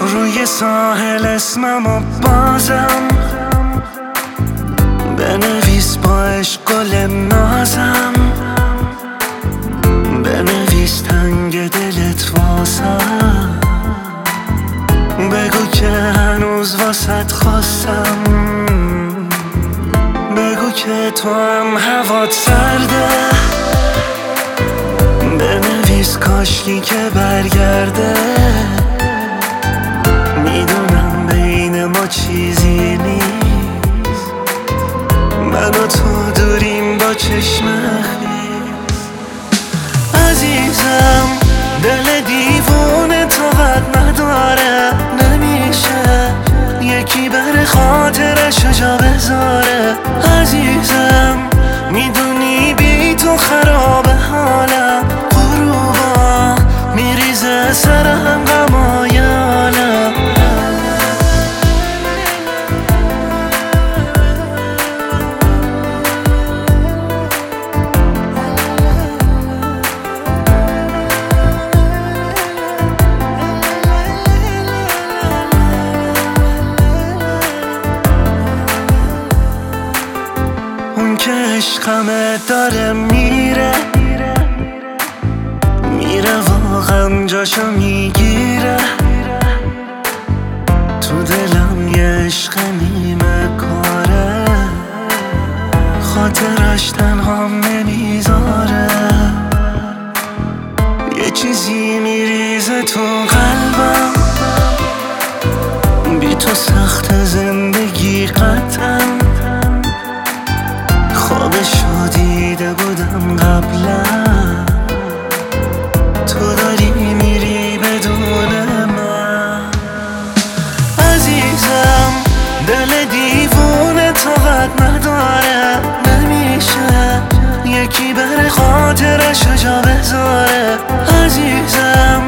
روی ساحل اسمم و بازم. هوات سرده بنویس کاشکی که برگرده. می‌دونم بین ما چیزی نیست. من و تو دوریم با چشم عزیزم دل دیوونه میریزه سرم غمای عالم اون که عشقمه داره میره. واقعا جاشو می‌گیره. تو دلم یه عشق نیمه کاره. خاطرش تنها نمی‌ذاره یه چیزی میریزه تو یکی بر خاطرش جا بذاره. عزیزم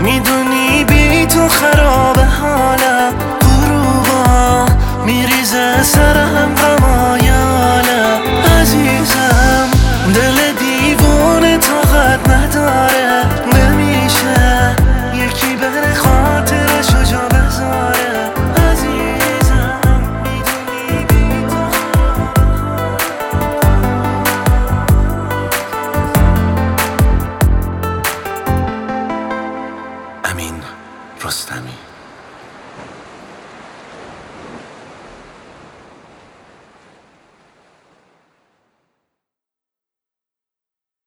می‌دونی بی تو خراب حالم. غروبا میریزه سرم. رستمی